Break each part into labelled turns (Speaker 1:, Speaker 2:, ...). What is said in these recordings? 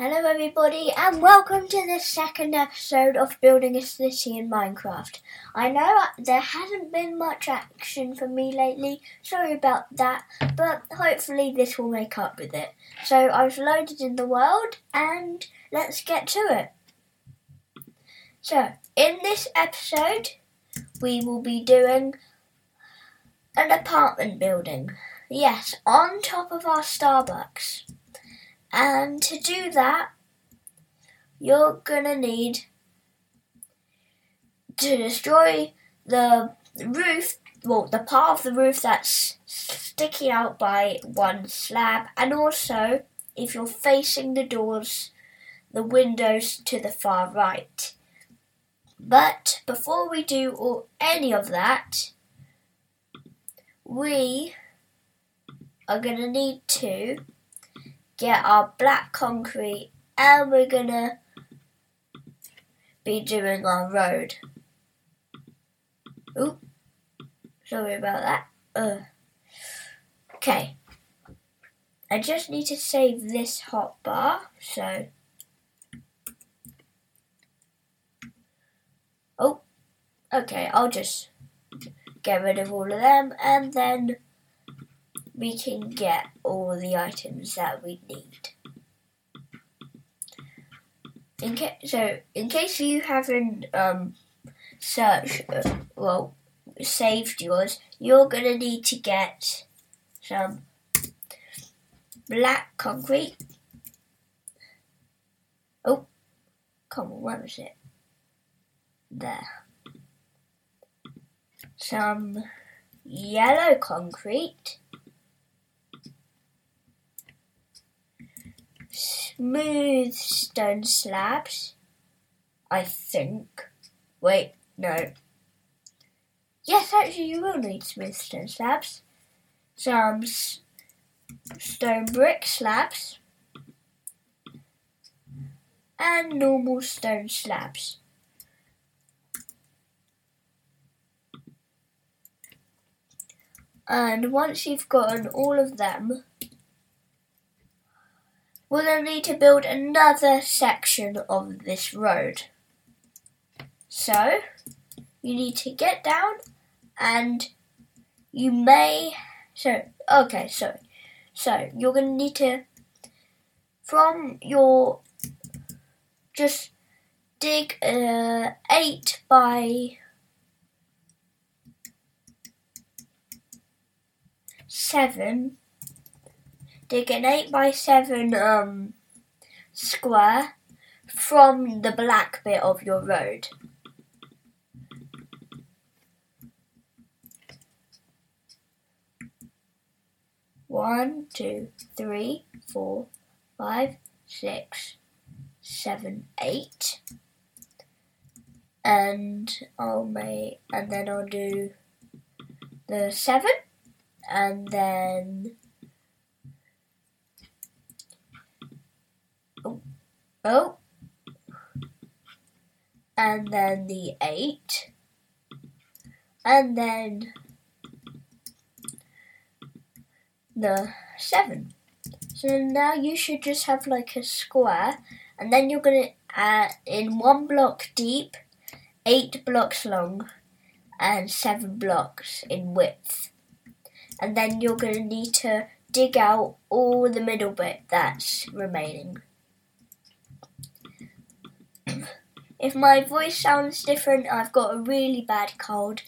Speaker 1: Hello everybody and welcome to the second episode of Building a City in Minecraft. I know there hasn't been much action for me lately, sorry about that, but hopefully this will make up with it. So I have loaded in the world and let's get to it. So in this episode we will be doing an apartment building. Yes, on top of our Starbucks. And to do that, you're gonna need to destroy the roof, well, the part of the roof that's sticking out by one slab, and also, if you're facing the doors, the windows to the far right. But before we do all, any of that, we are going to need to get our black concrete and we're gonna be doing our road. Oop, sorry about that. Okay, I just need to save this hot bar. so. Oh, okay, I'll just get rid of all of them and then we can get all the items that we need. In ca- so, in case you haven't um, searched, uh, well, saved yours, you're going to need to get some black concrete. Oh, come on, was it? There. Some yellow concrete. smooth stone slabs. I think. Wait, no. Yes, actually, you will need smooth stone slabs. Some s- stone brick slabs. And normal stone slabs. And once you've gotten all of them, we're gonna need to build another section of this road? So, you need to get down and you may. So, okay, so, so you're going to need to, from your, just dig a uh, 8 by 7 dig an eight by seven um square from the black bit of your road. One, two, three, four, five, six, seven, eight. And I'll make, and then I'll do the seven, and then Oh. And then the 8. And then the 7. So now you should just have like a square, and then you're going to uh, add in one block deep, 8 blocks long, and 7 blocks in width. And then you're going to need to dig out all the middle bit that's remaining. If my voice sounds different, I've got a really bad cold.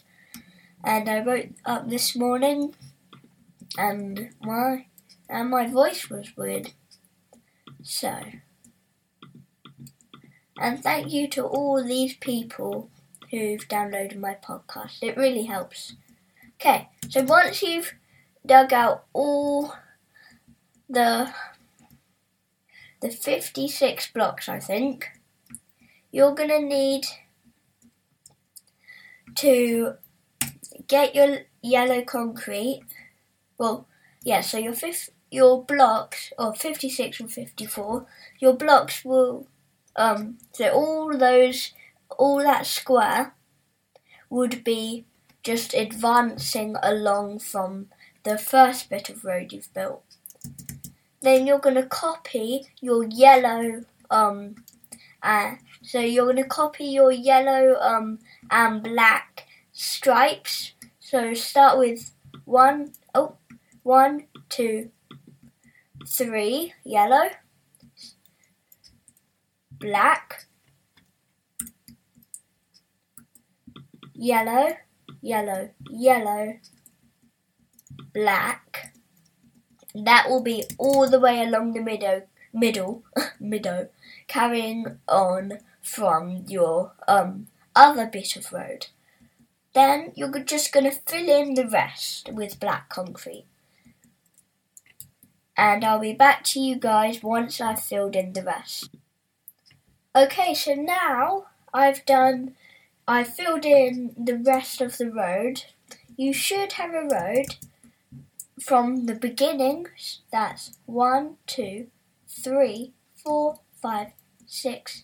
Speaker 1: And I woke up this morning and my and my voice was weird. So and thank you to all these people who've downloaded my podcast. It really helps. Okay, so once you've dug out all the the 56 blocks, I think, you're going to need to get your yellow concrete. Well, yeah, so your fifth, your blocks, or 56 and 54, your blocks will, um, so all those, all that square would be just advancing along from the first bit of road you've built. Then you're going to copy your yellow, um, uh, so you're going to copy your yellow um, and black stripes. So start with one, oh, one, two, three, yellow, black, yellow, yellow, yellow, black. That will be all the way along the middle, middle, middle, carrying on from your um, other bit of road. Then you're just going to fill in the rest with black concrete. And I'll be back to you guys once I've filled in the rest. Okay, so now I've done, I've filled in the rest of the road. You should have a road from the beginning. That's one, two, three, four, five, six,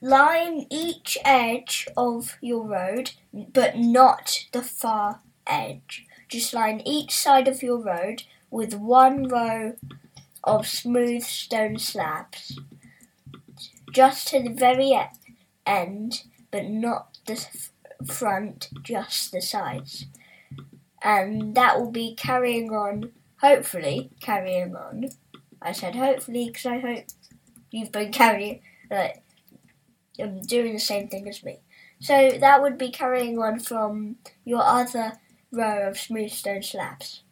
Speaker 1: Line each edge of your road, but not the far edge. Just line each side of your road with one row of smooth stone slabs, just to the very e- end, but not the f- front, just the sides. And that will be carrying on, hopefully, carrying on. I said hopefully because I hope you've been carrying, like, doing the same thing as me. So that would be carrying on from your other row of smooth stone slabs.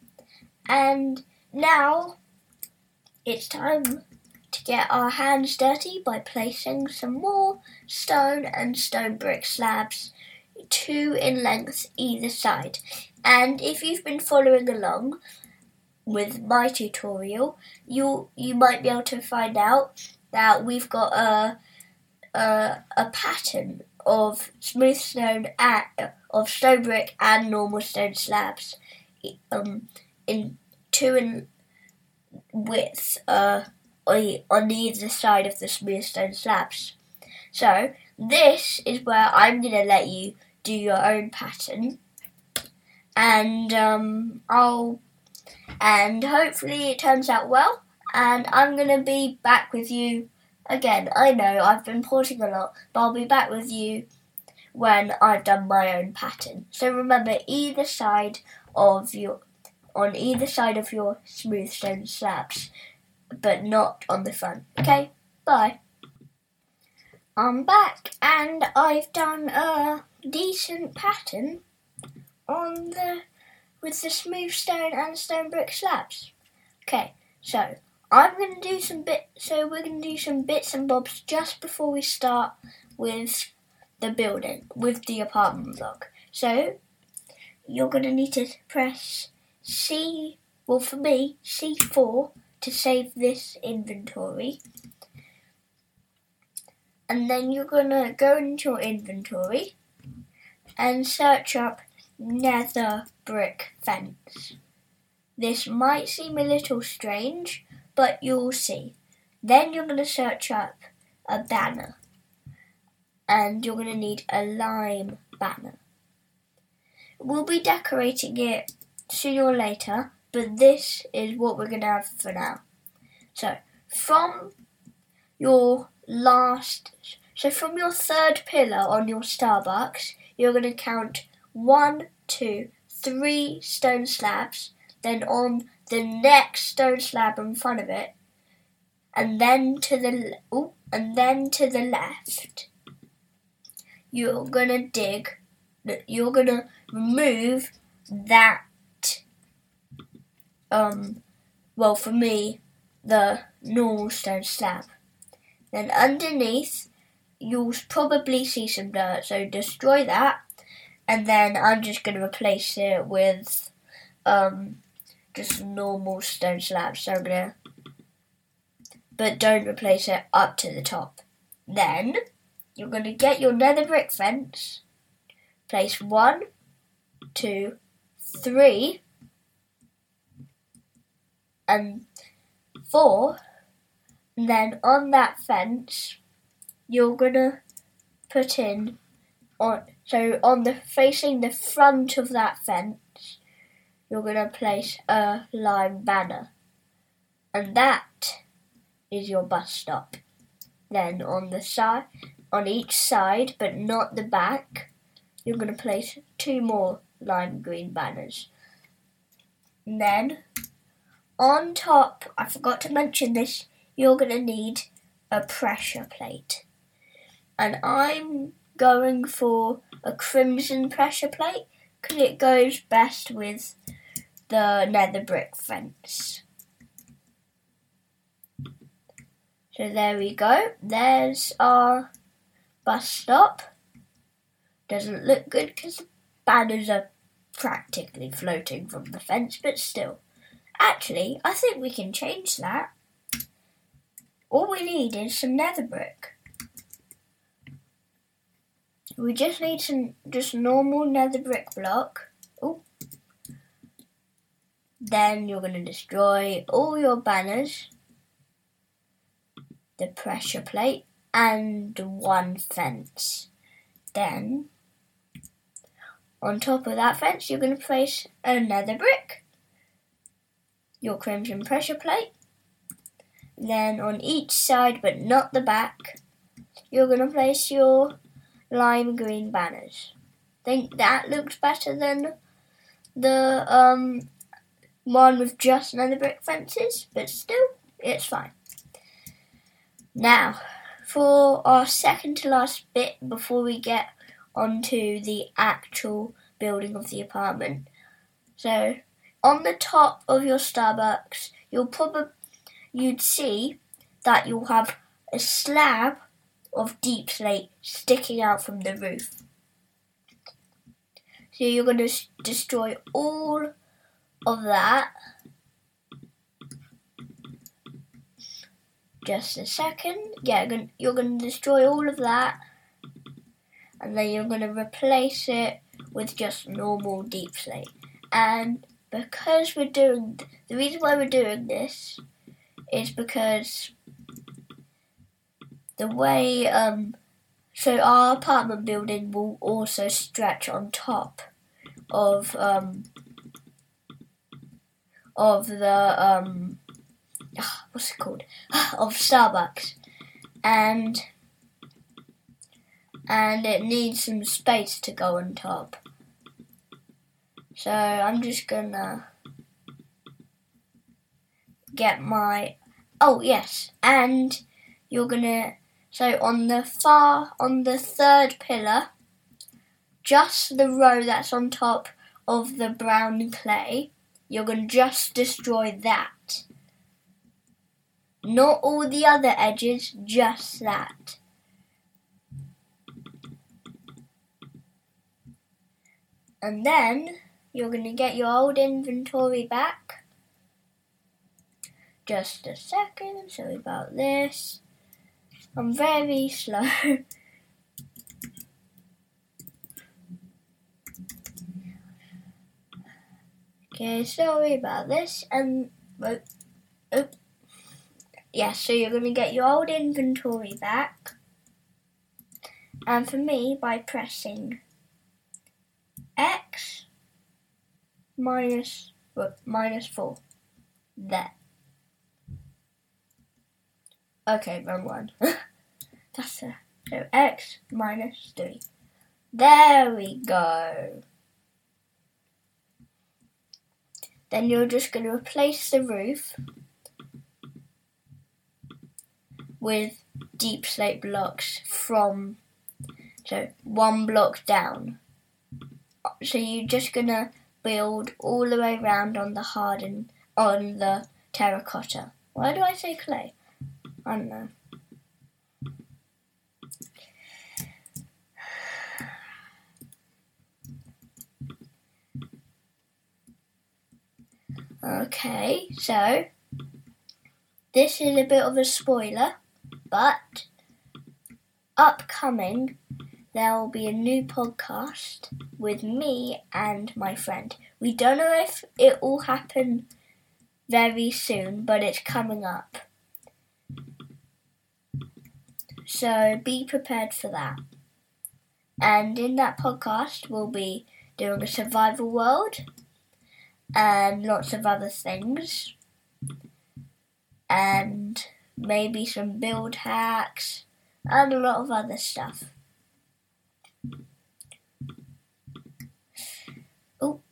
Speaker 1: And now it's time to get our hands dirty by placing some more stone and stone brick slabs, two in length either side. And if you've been following along with my tutorial, you you might be able to find out that we've got a a, a pattern of smooth stone of stone brick and normal stone slabs um, in two in width uh, on either side of the smooth stone slabs. So this is where I'm going to let you do your own pattern, and um, I'll and hopefully it turns out well. And I'm going to be back with you Again, I know I've been porting a lot, but I'll be back with you when I've done my own pattern. So remember either side of your on either side of your smooth stone slabs, but not on the front. Okay? Bye. I'm back and I've done a decent pattern on the with the smooth stone and stone brick slabs. Okay, so I'm gonna do some bit. So we're gonna do some bits and bobs just before we start with the building with the apartment block. So you're gonna need to press C. Well, for me, C4 to save this inventory. And then you're gonna go into your inventory and search up nether brick fence. This might seem a little strange, but you'll see. Then you're going to search up a banner and you're going to need a lime banner. We'll be decorating it sooner or later, but this is what we're going to have for now. So, from your last, so from your third pillar on your Starbucks, you're going to count one, two, three stone slabs. Then on the next stone slab in front of it, and then to the ooh, and then to the left. You're gonna dig. You're gonna remove that. Um, well, for me, the normal stone slab. Then underneath, you'll probably see some dirt, so destroy that. And then I'm just going to replace it with um, just normal stone slabs. So I'm gonna, but don't replace it up to the top. Then you're gonna get your nether brick fence, place one, two, three, and four. And then on that fence, you're gonna put in on so on the facing the front of that fence you're going to place a lime banner. And that is your bus stop. Then on the side, on each side, but not the back, you're going to place two more lime green banners. And then on top, I forgot to mention this, you're going to need a pressure plate. And I'm going for a crimson pressure plate because it goes best with the nether brick fence. So there we go. There's our bus stop. Doesn't look good because the banners are practically floating from the fence, but still. Actually, I think we can change that. All we need is some nether brick. We just need some just normal nether brick block. Then you're going to destroy all your banners, the pressure plate, and one fence. Then, on top of that fence, you're going to place a nether brick, your crimson pressure plate. Then, on each side but not the back, you're going to place your lime green banners. Think that looks better than the um, one with just a nether brick fences, but still, it's fine. Now, for our second to last bit before we get onto the actual building of the apartment. So, on the top of your Starbucks, you'll probably you'd see that you'll have a slab of deep slate sticking out from the roof. So you're going to destroy all of that. Just a second. Yeah, you're going to destroy all of that. And then you're going to replace it with just normal deep slate. And because we're doing, the reason why we're doing this is because the way, um, so our apartment building will also stretch on top of um, of the um, what's it called of Starbucks, and and it needs some space to go on top. So I'm just gonna get my oh yes, and you're gonna so on the far on the third pillar, just the row that's on top of the brown clay you are gonna just destroy that. Not all the other edges, just that. And then you're going to get your old inventory back. Just a second, sorry about this. I'm very slow. Okay, sorry about this. Um, oh, oh. Yeah, so you're going to get your old inventory back. And for me, by pressing x minus, Oh, 4. There. Okay, wrong one. That's a, so x minus 3. There we go. Then you're just going to replace the roof with deep slate blocks from so one block down. So you're just going to build all the way around on the hardened on the terracotta. Why do I say clay? I don't know. Okay, so this is a bit of a spoiler, but upcoming there will be a new podcast with me and my friend. We don't know if it will happen very soon, but it's coming up. So be prepared for that. And in that podcast, we'll be doing a survival world and lots of other things, and maybe some build hacks and a lot of other stuff. Oop.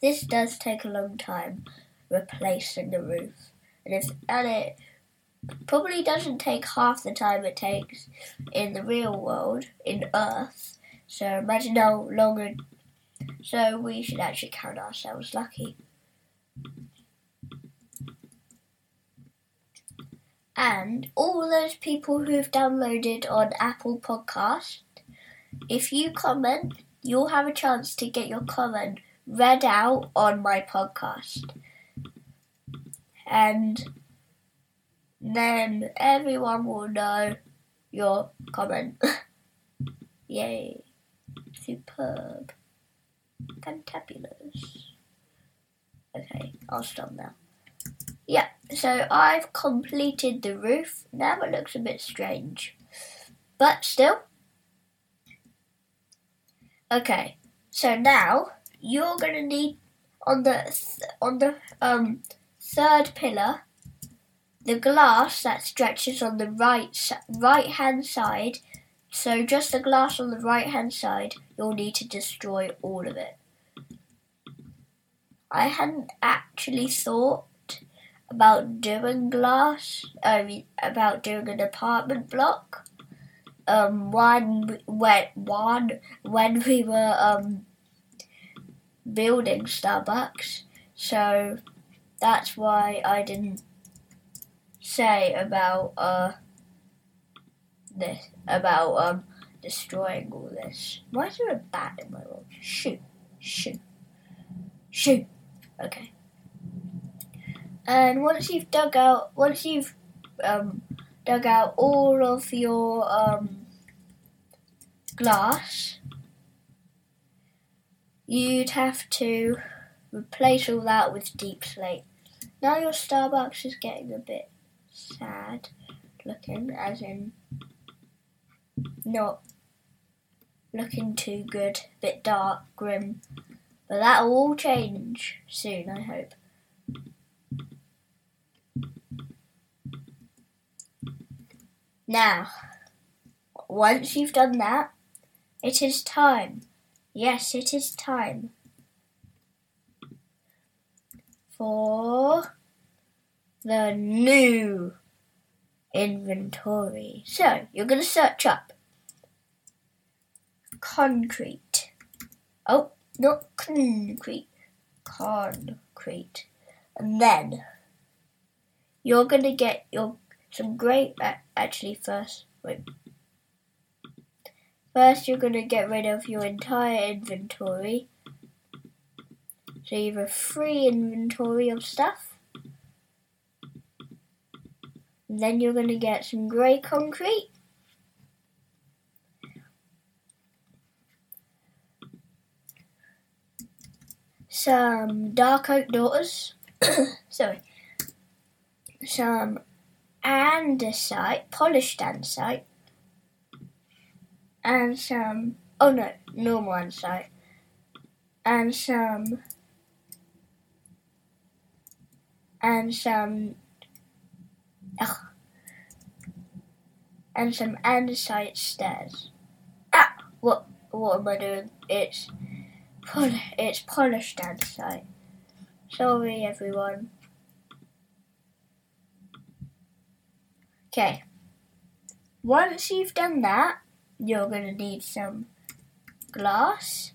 Speaker 1: This does take a long time replacing the roof, and if and it probably doesn't take half the time it takes in the real world in Earth. So imagine how long it so we should actually count ourselves lucky. And all those people who've downloaded on Apple Podcast, if you comment, you'll have a chance to get your comment read out on my podcast. And then everyone will know your comment. Yay. Superb. Fantabulous. Okay, I'll stop now. Yeah, so I've completed the roof. Now it looks a bit strange. But still. Okay, so now you're gonna need on the th- on the um third pillar the glass that stretches on the right right hand side. So just the glass on the right hand side you'll need to destroy all of it. I hadn't actually thought about doing glass, I mean, about doing an apartment block. Um, one when one when we were um building Starbucks, so that's why I didn't say about uh this about um destroying all this. Why is there a bat in my room? Shoot, shoot, shoot. Okay. And once you've dug out, once you've um, dug out all of your um, glass, you'd have to replace all that with deep slate. Now your Starbucks is getting a bit sad looking, as in not looking too good, a bit dark, grim. But that'll all change soon, I hope. Now, once you've done that, it is time. Yes, it is time for the new inventory. So, you're going to search up concrete. Oh, not concrete, concrete. And then you're gonna get your some great actually first. Wait. First, you're gonna get rid of your entire inventory. So you have a free inventory of stuff. And then you're gonna get some grey concrete. some Dark Oak Daughters, sorry, some andesite, polished andesite, and some, oh no, normal andesite, and some, and some, ugh, and some andesite stairs. Ah, what, what am I doing? It's pol- it's polished andesite. Sorry, everyone. Okay. Once you've done that, you're going to need some glass.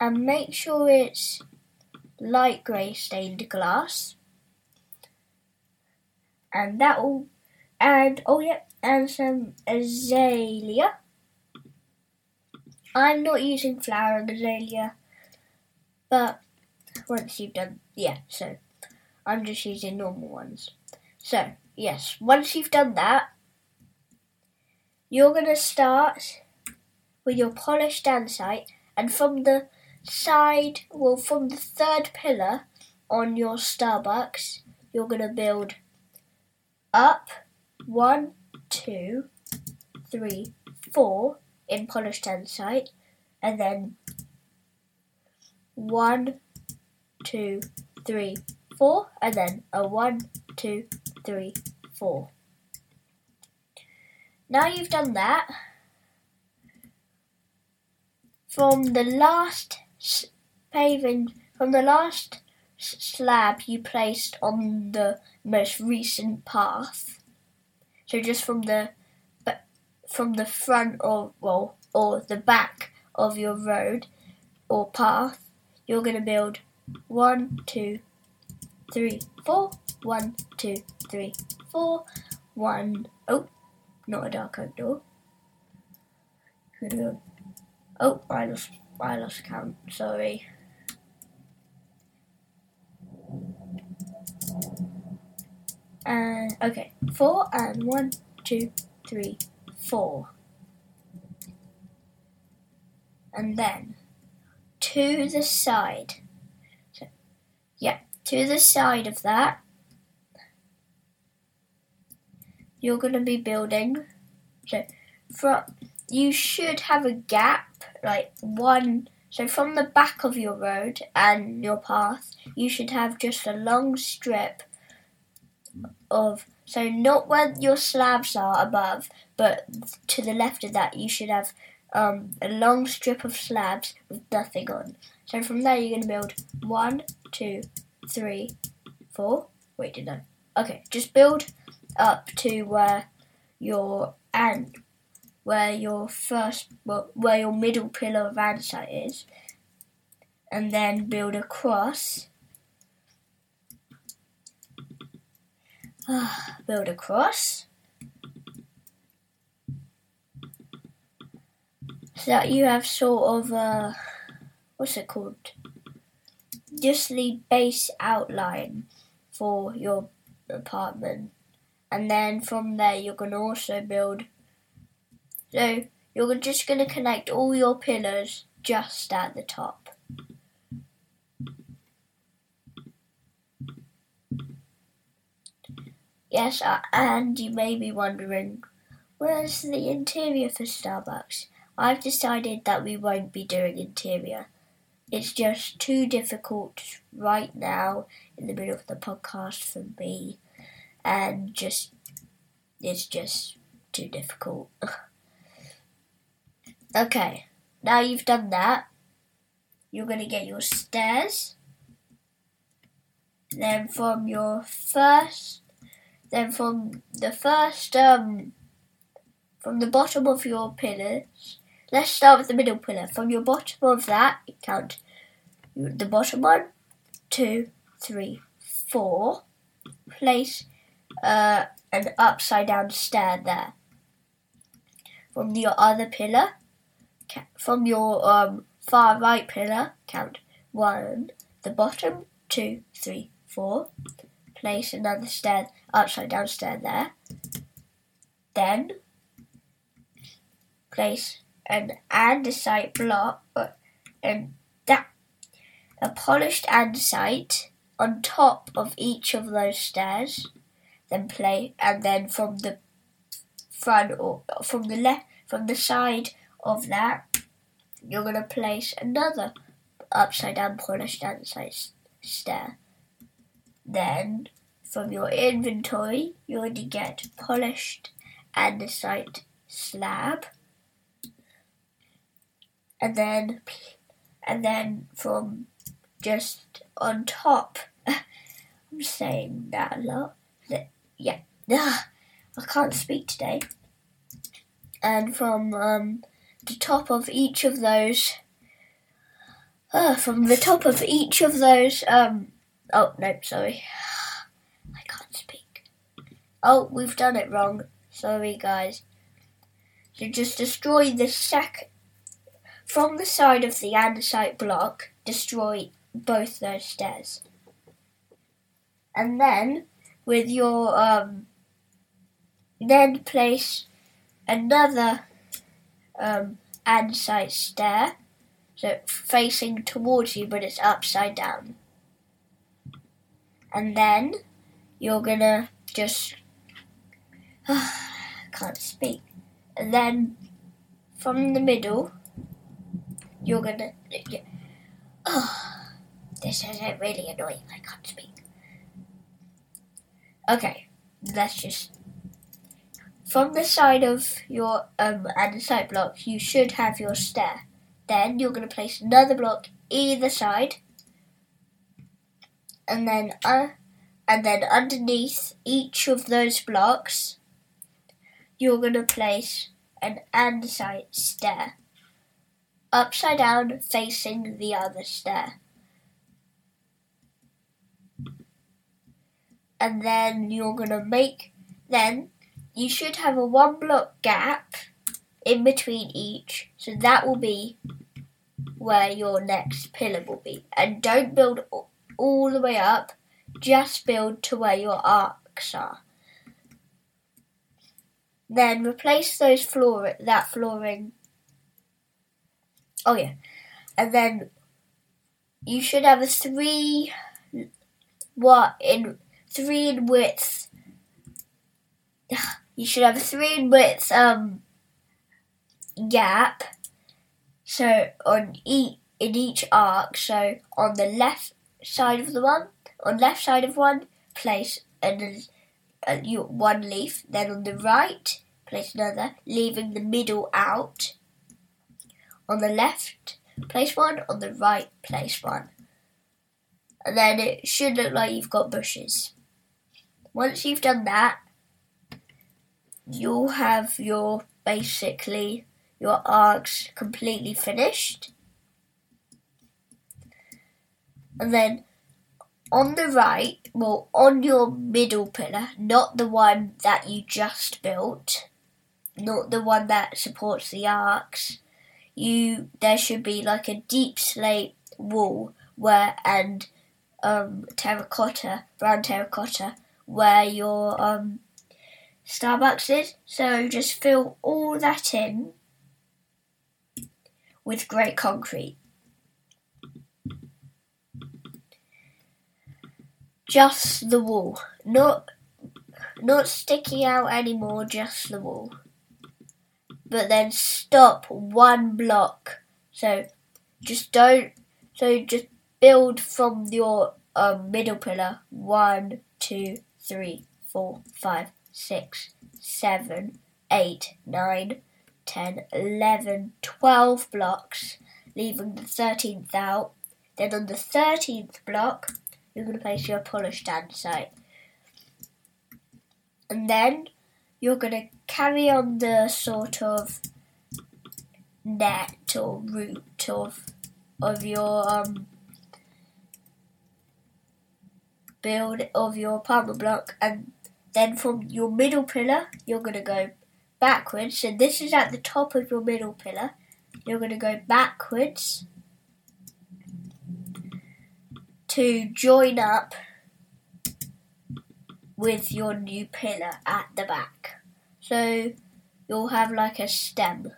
Speaker 1: And make sure it's light grey stained glass. And that will. And oh, yep, yeah, and some azalea. I'm not using flowering and azalea, but once you've done, yeah, so I'm just using normal ones. So, yes, once you've done that, you're going to start with your polished andesite, and from the side, well, from the third pillar on your Starbucks, you're going to build up one, two, three, four, in polished site and then one, two, three, four, and then a one, two, three, four. Now you've done that, from the last paving, from the last slab you placed on the most recent path, so just from the from the front or well, or the back of your road or path, you're going to build one, two, three, four, one, two, three, four, one. Oh, not a dark oak door. Oh, I lost, I lost count. Sorry. And okay, four and one, two, three, four. And then to the side. So, yeah, to the side of that, you're going to be building. So from you should have a gap, like one. So from the back of your road and your path, you should have just a long strip of so not where your slabs are above, but to the left of that, you should have um, a long strip of slabs with nothing on. So from there, you're going to build one, two, three, four. Wait, did I? Okay, just build up to where your and where your first, well, where your middle pillar of ant is, and then build across Build a cross. So that you have sort of a, what's it called? Just the base outline for your apartment. And then from there, you're going to also build. So you're just going to connect all your pillars just at the top. Yes, uh, and you may be wondering, where's the interior for Starbucks? I've decided that we won't be doing interior. It's just too difficult right now in the middle of the podcast for me, and just it's just too difficult. okay, now you've done that, you're gonna get your stairs. Then from your first then from the first, um, from the bottom of your pillars, let's start with the middle pillar. From your bottom of that, count the bottom one, two, three, four. Place uh, an upside down stair there. From your other pillar, from your um, far right pillar, count one, the bottom, two, three, four place another stair upside oh, down stair there. Then place an andesite block uh, and that a polished andesite on top of each of those stairs. Then play and then from the front or from the left from the side of that you're gonna place another upside down polished andesite stair. Then, from your inventory, you to get polished andesite slab. And then, and then from just on top, I'm saying that a lot. That, yeah, I can't speak today. And from um, the top of each of those, uh, from the top of each of those um, Oh, no, sorry. I can't speak. Oh, we've done it wrong. Sorry, guys. You just destroy the sack from the side of the andesite block. Destroy both those stairs, and then with your um, then place another um, andesite stair, so facing towards you, but it's upside down and then you're gonna just uh, can't speak. And then from the middle, you're gonna. this is really annoying. I can't speak. Okay, let's just. From the side of your um andesite block, you should have your stair. Then you're gonna place another block either side and then uh, and then underneath each of those blocks, you're going to place an andesite stair upside down facing the other stair. And then you're going to make, then you should have a one block gap in between each. So that will be where your next pillar will be. And don't build all the way up. Just build to where your arcs are. Then replace those floor that flooring. Oh yeah, and then you should have a three what in three in width. You should have a three in width um gap. So on each in each arc. So on the left side of the one, on left side of one, place an, uh, your one leaf, then on the right, place another, leaving the middle out. On the left, place one, on the right, place one. And then it should look like you've got bushes. Once you've done that, you'll have your basically your arcs completely finished and then on the right, well, on your middle pillar, not the one that you just built, not the one that supports the arcs, you there should be like a deep slate wall where and um, terracotta, brown terracotta, where your um, Starbucks is. So just fill all that in with grey concrete. Just the wall, Not not sticking out anymore, just the wall. But then stop one block. So just don't so just build from your um, middle pillar one, two, three, four, five, six, seven, eight, nine, ten, eleven, twelve blocks, leaving the 13th out. Then on the 13th block, you're going to place your polished andesite. And then you're going to carry on the sort of net or root of of your um, build of your apartment block and then from your middle pillar you're going to go backwards so this is at the top of your middle pillar you're going to go backwards to join up with your new pillar at the back. So you'll have like a stem.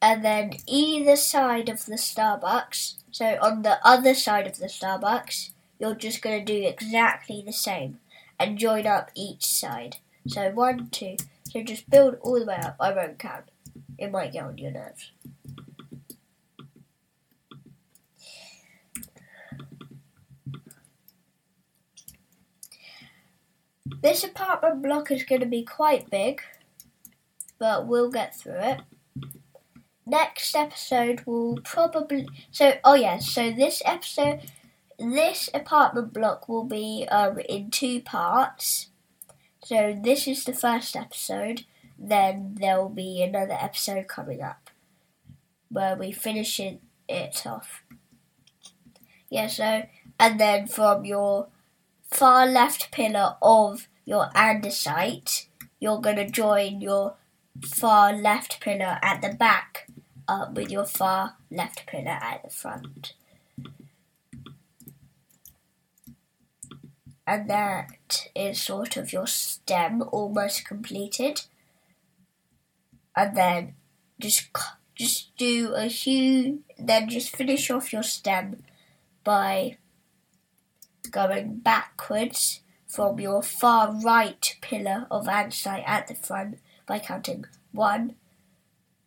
Speaker 1: And then either side of the Starbucks, so on the other side of the Starbucks, you're just going to do exactly the same and join up each side. So one, two. So just build all the way up. I won't count. It might get on your nerves. This apartment block is going to be quite big, but we'll get through it. Next episode will probably so oh yeah so this episode this apartment block will be um, in two parts. So this is the first episode. Then there will be another episode coming up where we finish it, it off. Yeah. So and then from your far left pillar of your andesite, you're going to join your far left pillar at the back uh, with your far left pillar at the front. And that is sort of your stem almost completed. And then just just do a hue. then just finish off your stem by going backwards from your far right pillar of andesite at the front by counting one.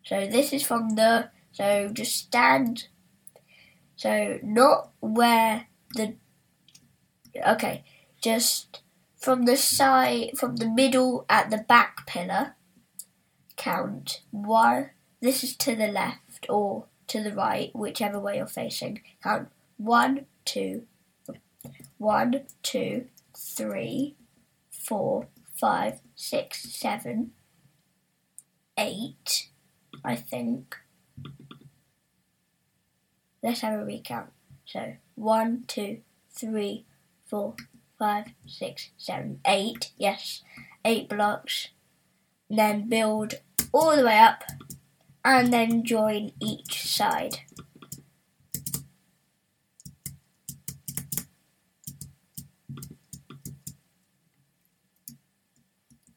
Speaker 1: So this is from the so just stand so not where the okay, just from the side from the middle at the back pillar count one this is to the left or to the right, whichever way you're facing. Count one, two, one, two, three, four, five, six, seven, eight, I think. Let's have a recount. So, one, two, three, four, five, six, seven, eight. Yes, eight blocks. Then build all the way up and then join each side.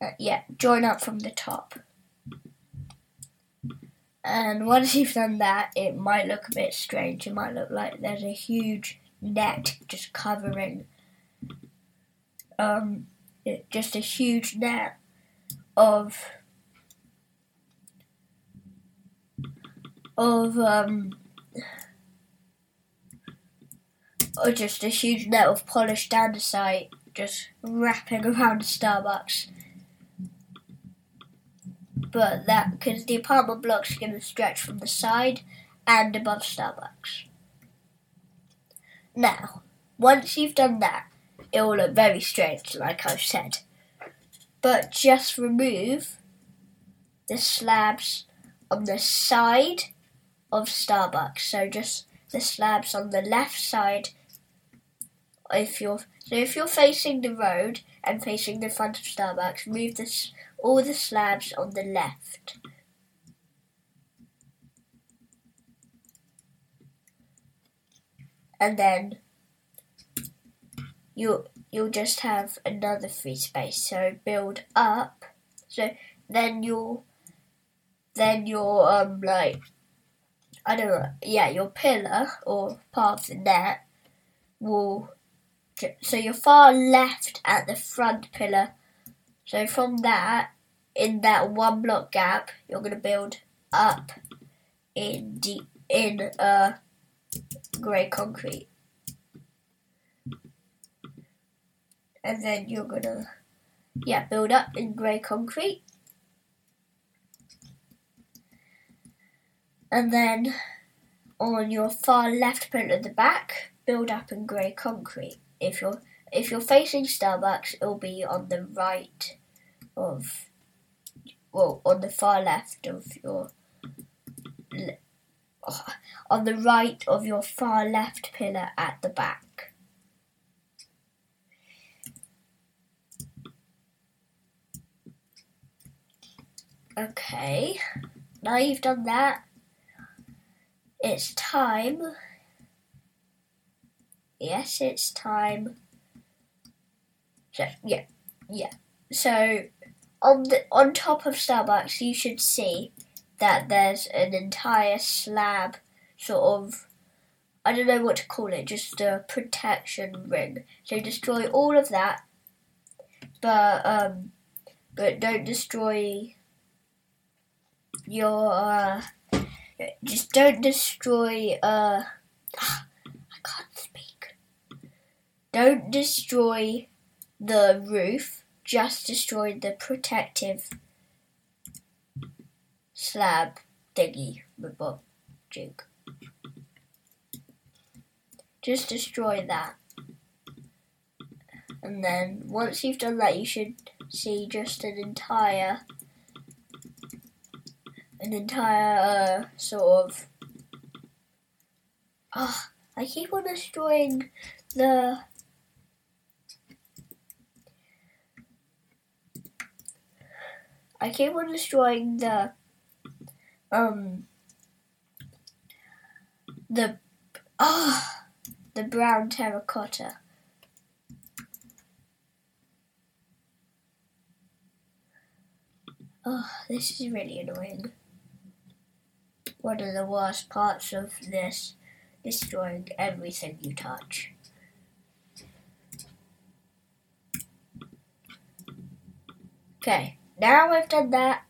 Speaker 1: Uh, yeah, join up from the top. And once you've done that, it might look a bit strange. It might look like there's a huge net just covering, um, it, just a huge net of of um, or just a huge net of polished andesite just wrapping around Starbucks but that because the apartment blocks can stretch from the side and above Starbucks. Now, once you've done that, it will look very strange, like I've said. But just remove the slabs on the side of Starbucks. So just the slabs on the left side. If you're so if you're facing the road and facing the front of Starbucks, move this all the slabs on the left. And then you you'll just have another free space. So build up. So then you'll then your um like I don't know yeah your pillar or part of the net will so your far left at the front pillar so from that, in that one block gap, you're going to build up in the in uh, grey concrete, and then you're going to yeah build up in grey concrete, and then on your far left point at the back, build up in grey concrete if you're if you're facing Starbucks, it'll be on the right of, well, on the far left of your, oh, on the right of your far left pillar at the back. Okay, now you've done that, it's time. Yes, it's time so yeah, yeah. So on the on top of Starbucks, you should see that there's an entire slab, sort of. I don't know what to call it, just a protection ring. So destroy all of that, but um, but don't destroy your uh, just don't destroy uh I can't speak. Don't destroy the roof just destroyed the protective slab thingy robot juke. Just destroy that. And then once you've done that you should see just an entire an entire uh, sort of ah I keep on destroying the I keep on destroying the um the oh the brown terracotta. Oh, this is really annoying. One of the worst parts of this destroying everything you touch. Okay. Now I've done that,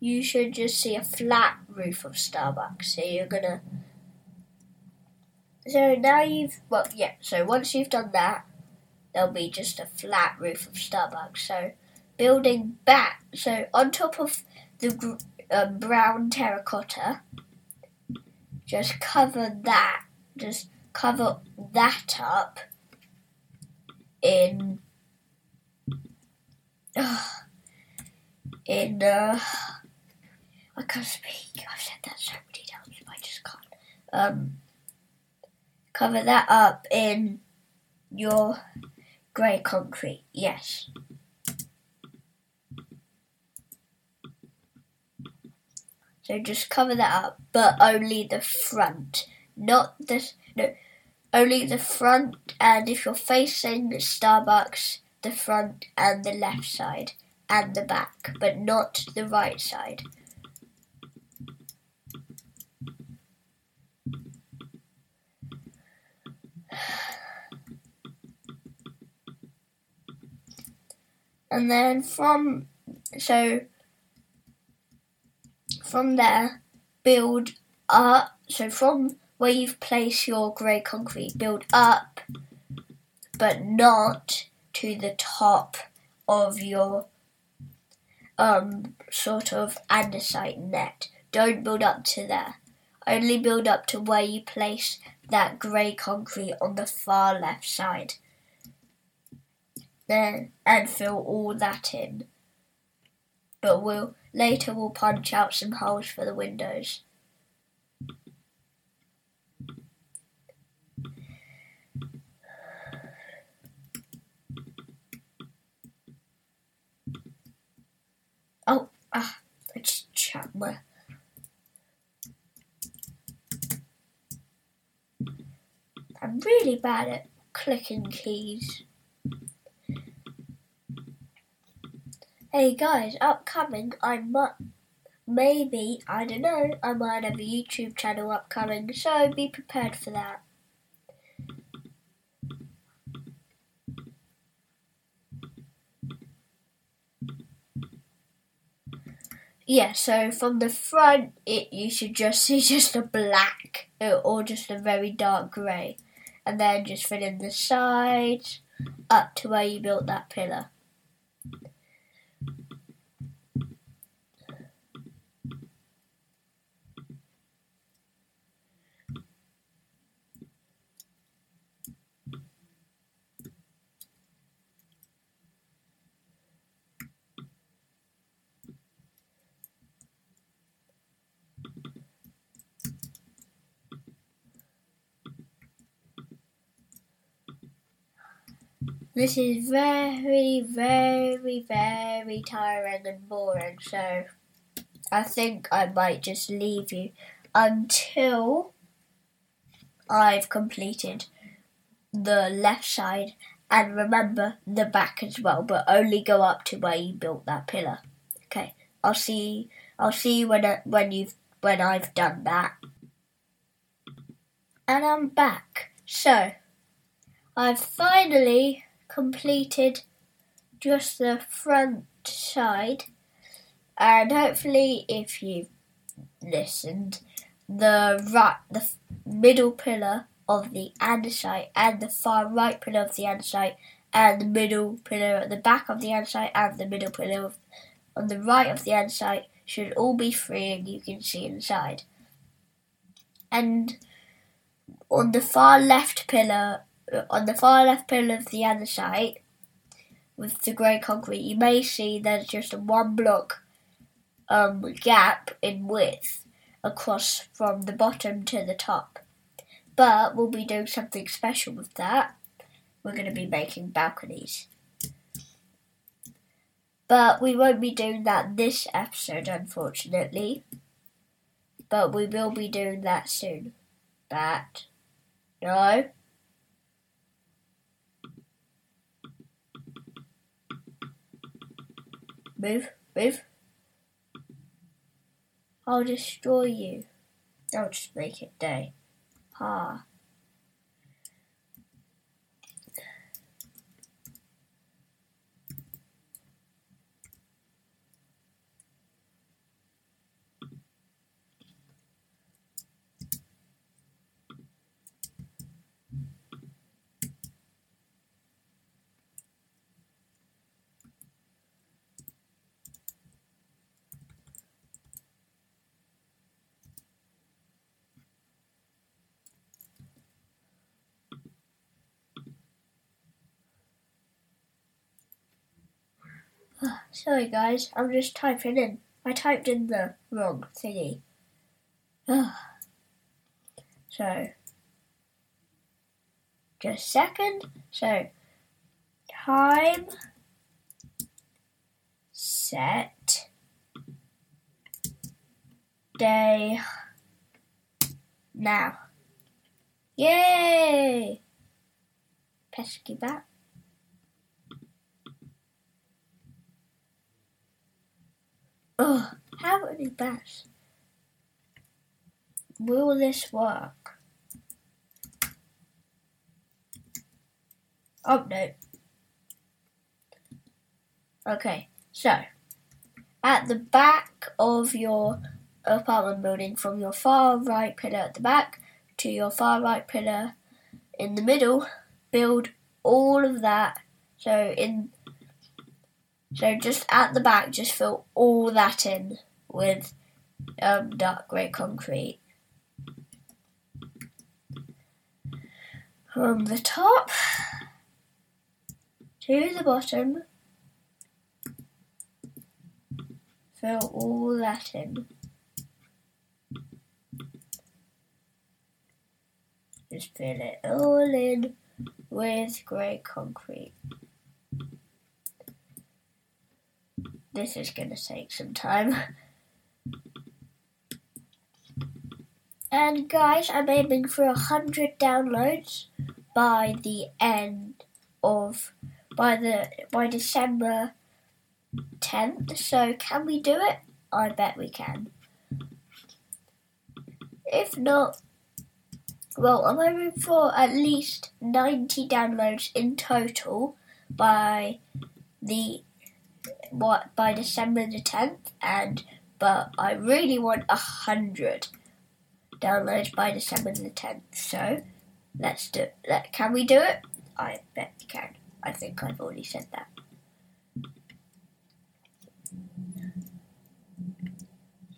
Speaker 1: you should just see a flat roof of Starbucks. So you're gonna. So now you've. Well, yeah, so once you've done that, there'll be just a flat roof of Starbucks. So building back. So on top of the gr- uh, brown terracotta, just cover that. Just cover that up in. Uh, in. Uh, I can't speak. I've said that so many times, but I just can't. Um, cover that up in your grey concrete. Yes. So just cover that up, but only the front, not the no, only the front. And if you're facing Starbucks, the front and the left side and the back, but not the right side. And then from so from there build up so from where you've placed your grey concrete build up but not to the top of your um sort of andesite net. Don't build up to there. Only build up to where you place that grey concrete on the far left side. Then and fill all that in. But we'll later we'll punch out some holes for the windows. I'm really bad at clicking keys. Hey guys, upcoming, I might, maybe, I don't know, I might have a YouTube channel upcoming, so be prepared for that. Yeah, so from the front, it you should just see just a black uh, or just a very dark grey, and then just fill in the sides up to where you built that pillar. This is very, very, very tiring and boring, so I think I might just leave you until I've completed the left side and remember the back as well, but only go up to where you built that pillar. Okay, I'll see. I'll see you when I, when you've when I've done that. And I'm back. So I've finally completed just the front side. And hopefully, if you listened, the right, the middle pillar of the andesite and the far right pillar of the andesite and the middle pillar at the back of the andesite and the middle pillar of, on the right of the andesite should all be free and you can see inside. And on the far left pillar on the far left pillar of the other side with the grey concrete, you may see there's just a one block um, gap in width across from the bottom to the top. But we'll be doing something special with that. We're going to be making balconies. But we won't be doing that this episode, unfortunately. But we will be doing that soon. But, no. Move, move. I'll destroy you. I'll just make it day. Ha. Sorry guys, I'm just typing in. I typed in the wrong thingy. Ah. so, just second. So, time set day now. Yay! Pesky back. Ugh, how many bats? Will this work? Oh no. Okay, so at the back of your apartment building, from your far right pillar at the back to your far right pillar in the middle, build all of that. So in so just at the back, just fill all that in with um, dark grey concrete. From the top to the bottom, fill all that in. Just fill it all in with grey concrete. This is going to take some time. And guys, I'm aiming for a hundred downloads by the end of by the by December tenth. So can we do it? I bet we can. If not, well, I'm aiming for at least ninety downloads in total by the by December the 10th, and but I really want a hundred downloads by December the 10th. So let's do. Let, can we do it? I bet we can. I think I've already said that.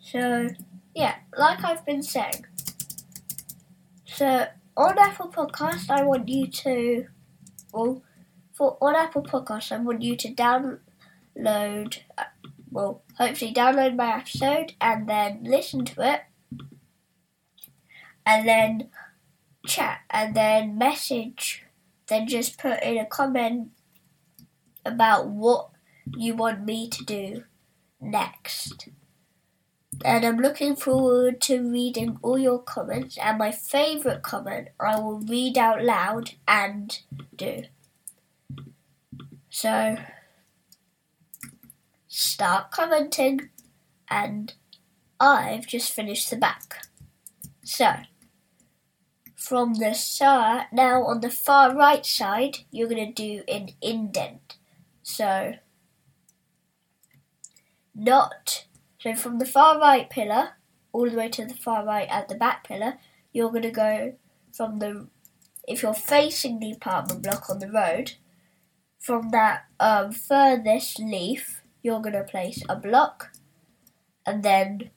Speaker 1: So yeah, like I've been saying. So on Apple Podcast, I want you to well. For on Apple Podcast, I want you to down download, uh, well, hopefully download my episode and then listen to it, and then chat, and then message, then just put in a comment about what you want me to do next. And I'm looking forward to reading all your comments, and my favourite comment I will read out loud and do. So start commenting and I've just finished the back. So, from the side, now on the far right side, you're going to do an indent. So, not, so from the far right pillar all the way to the far right at the back pillar, you're going to go from the, if you're facing the apartment block on the road, from that um, furthest leaf you're going to place a block and then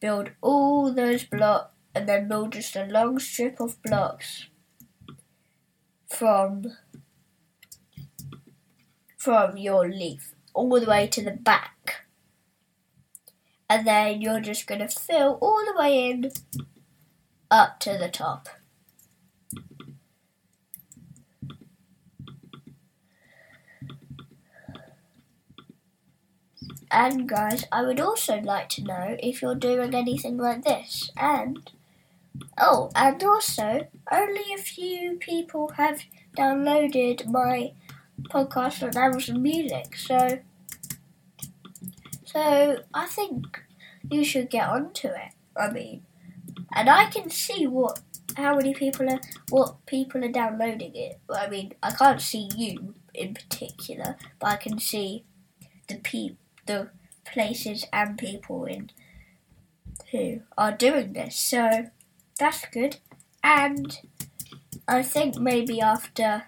Speaker 1: build all those blocks and then build just a long strip of blocks from from your leaf all the way to the back and then you're just going to fill all the way in up to the top And guys, I would also like to know if you're doing anything like this. And oh, and also, only a few people have downloaded my podcast on Amazon Music, so so I think you should get onto it. I mean, and I can see what how many people are what people are downloading it. I mean, I can't see you in particular, but I can see the people the places and people in who are doing this. So that's good. And I think maybe after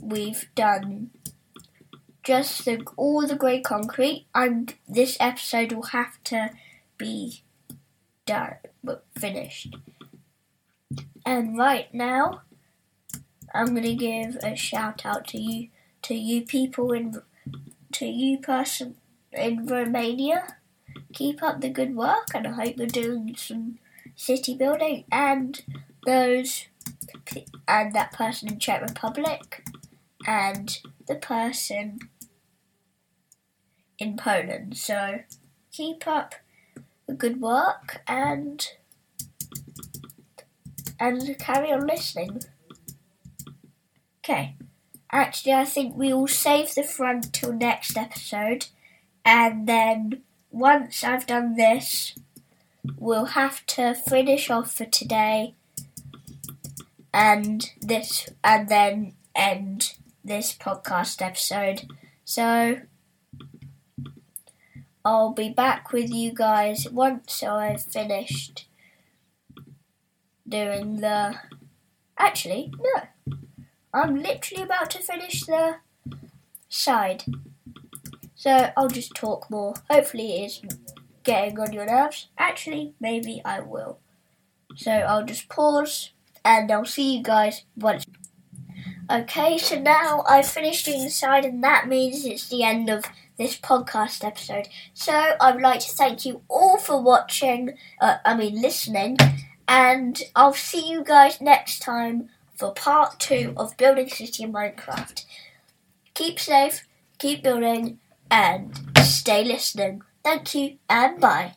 Speaker 1: we've done just the, all the grey concrete, and this episode will have to be done, but finished. And right now, I'm gonna give a shout out to you, to you people in, to you person, in Romania. Keep up the good work, and I hope you're doing some city building. And those, and that person in Czech Republic, and the person in Poland. So keep up the good work and and carry on listening. Okay. Actually, I think we will save the front till next episode and then once I've done this, we'll have to finish off for today and this and then end this podcast episode. So I'll be back with you guys once I've finished doing the actually no. I'm literally about to finish the side so I'll just talk more. Hopefully, it's getting on your nerves. Actually, maybe I will. So I'll just pause and I'll see you guys once. Okay, so now I've finished doing the side, and that means it's the end of this podcast episode. So I would like to thank you all for watching, uh, I mean, listening, and I'll see you guys next time for part two of Building City in Minecraft. Keep safe, keep building, and stay listening. Thank you and bye.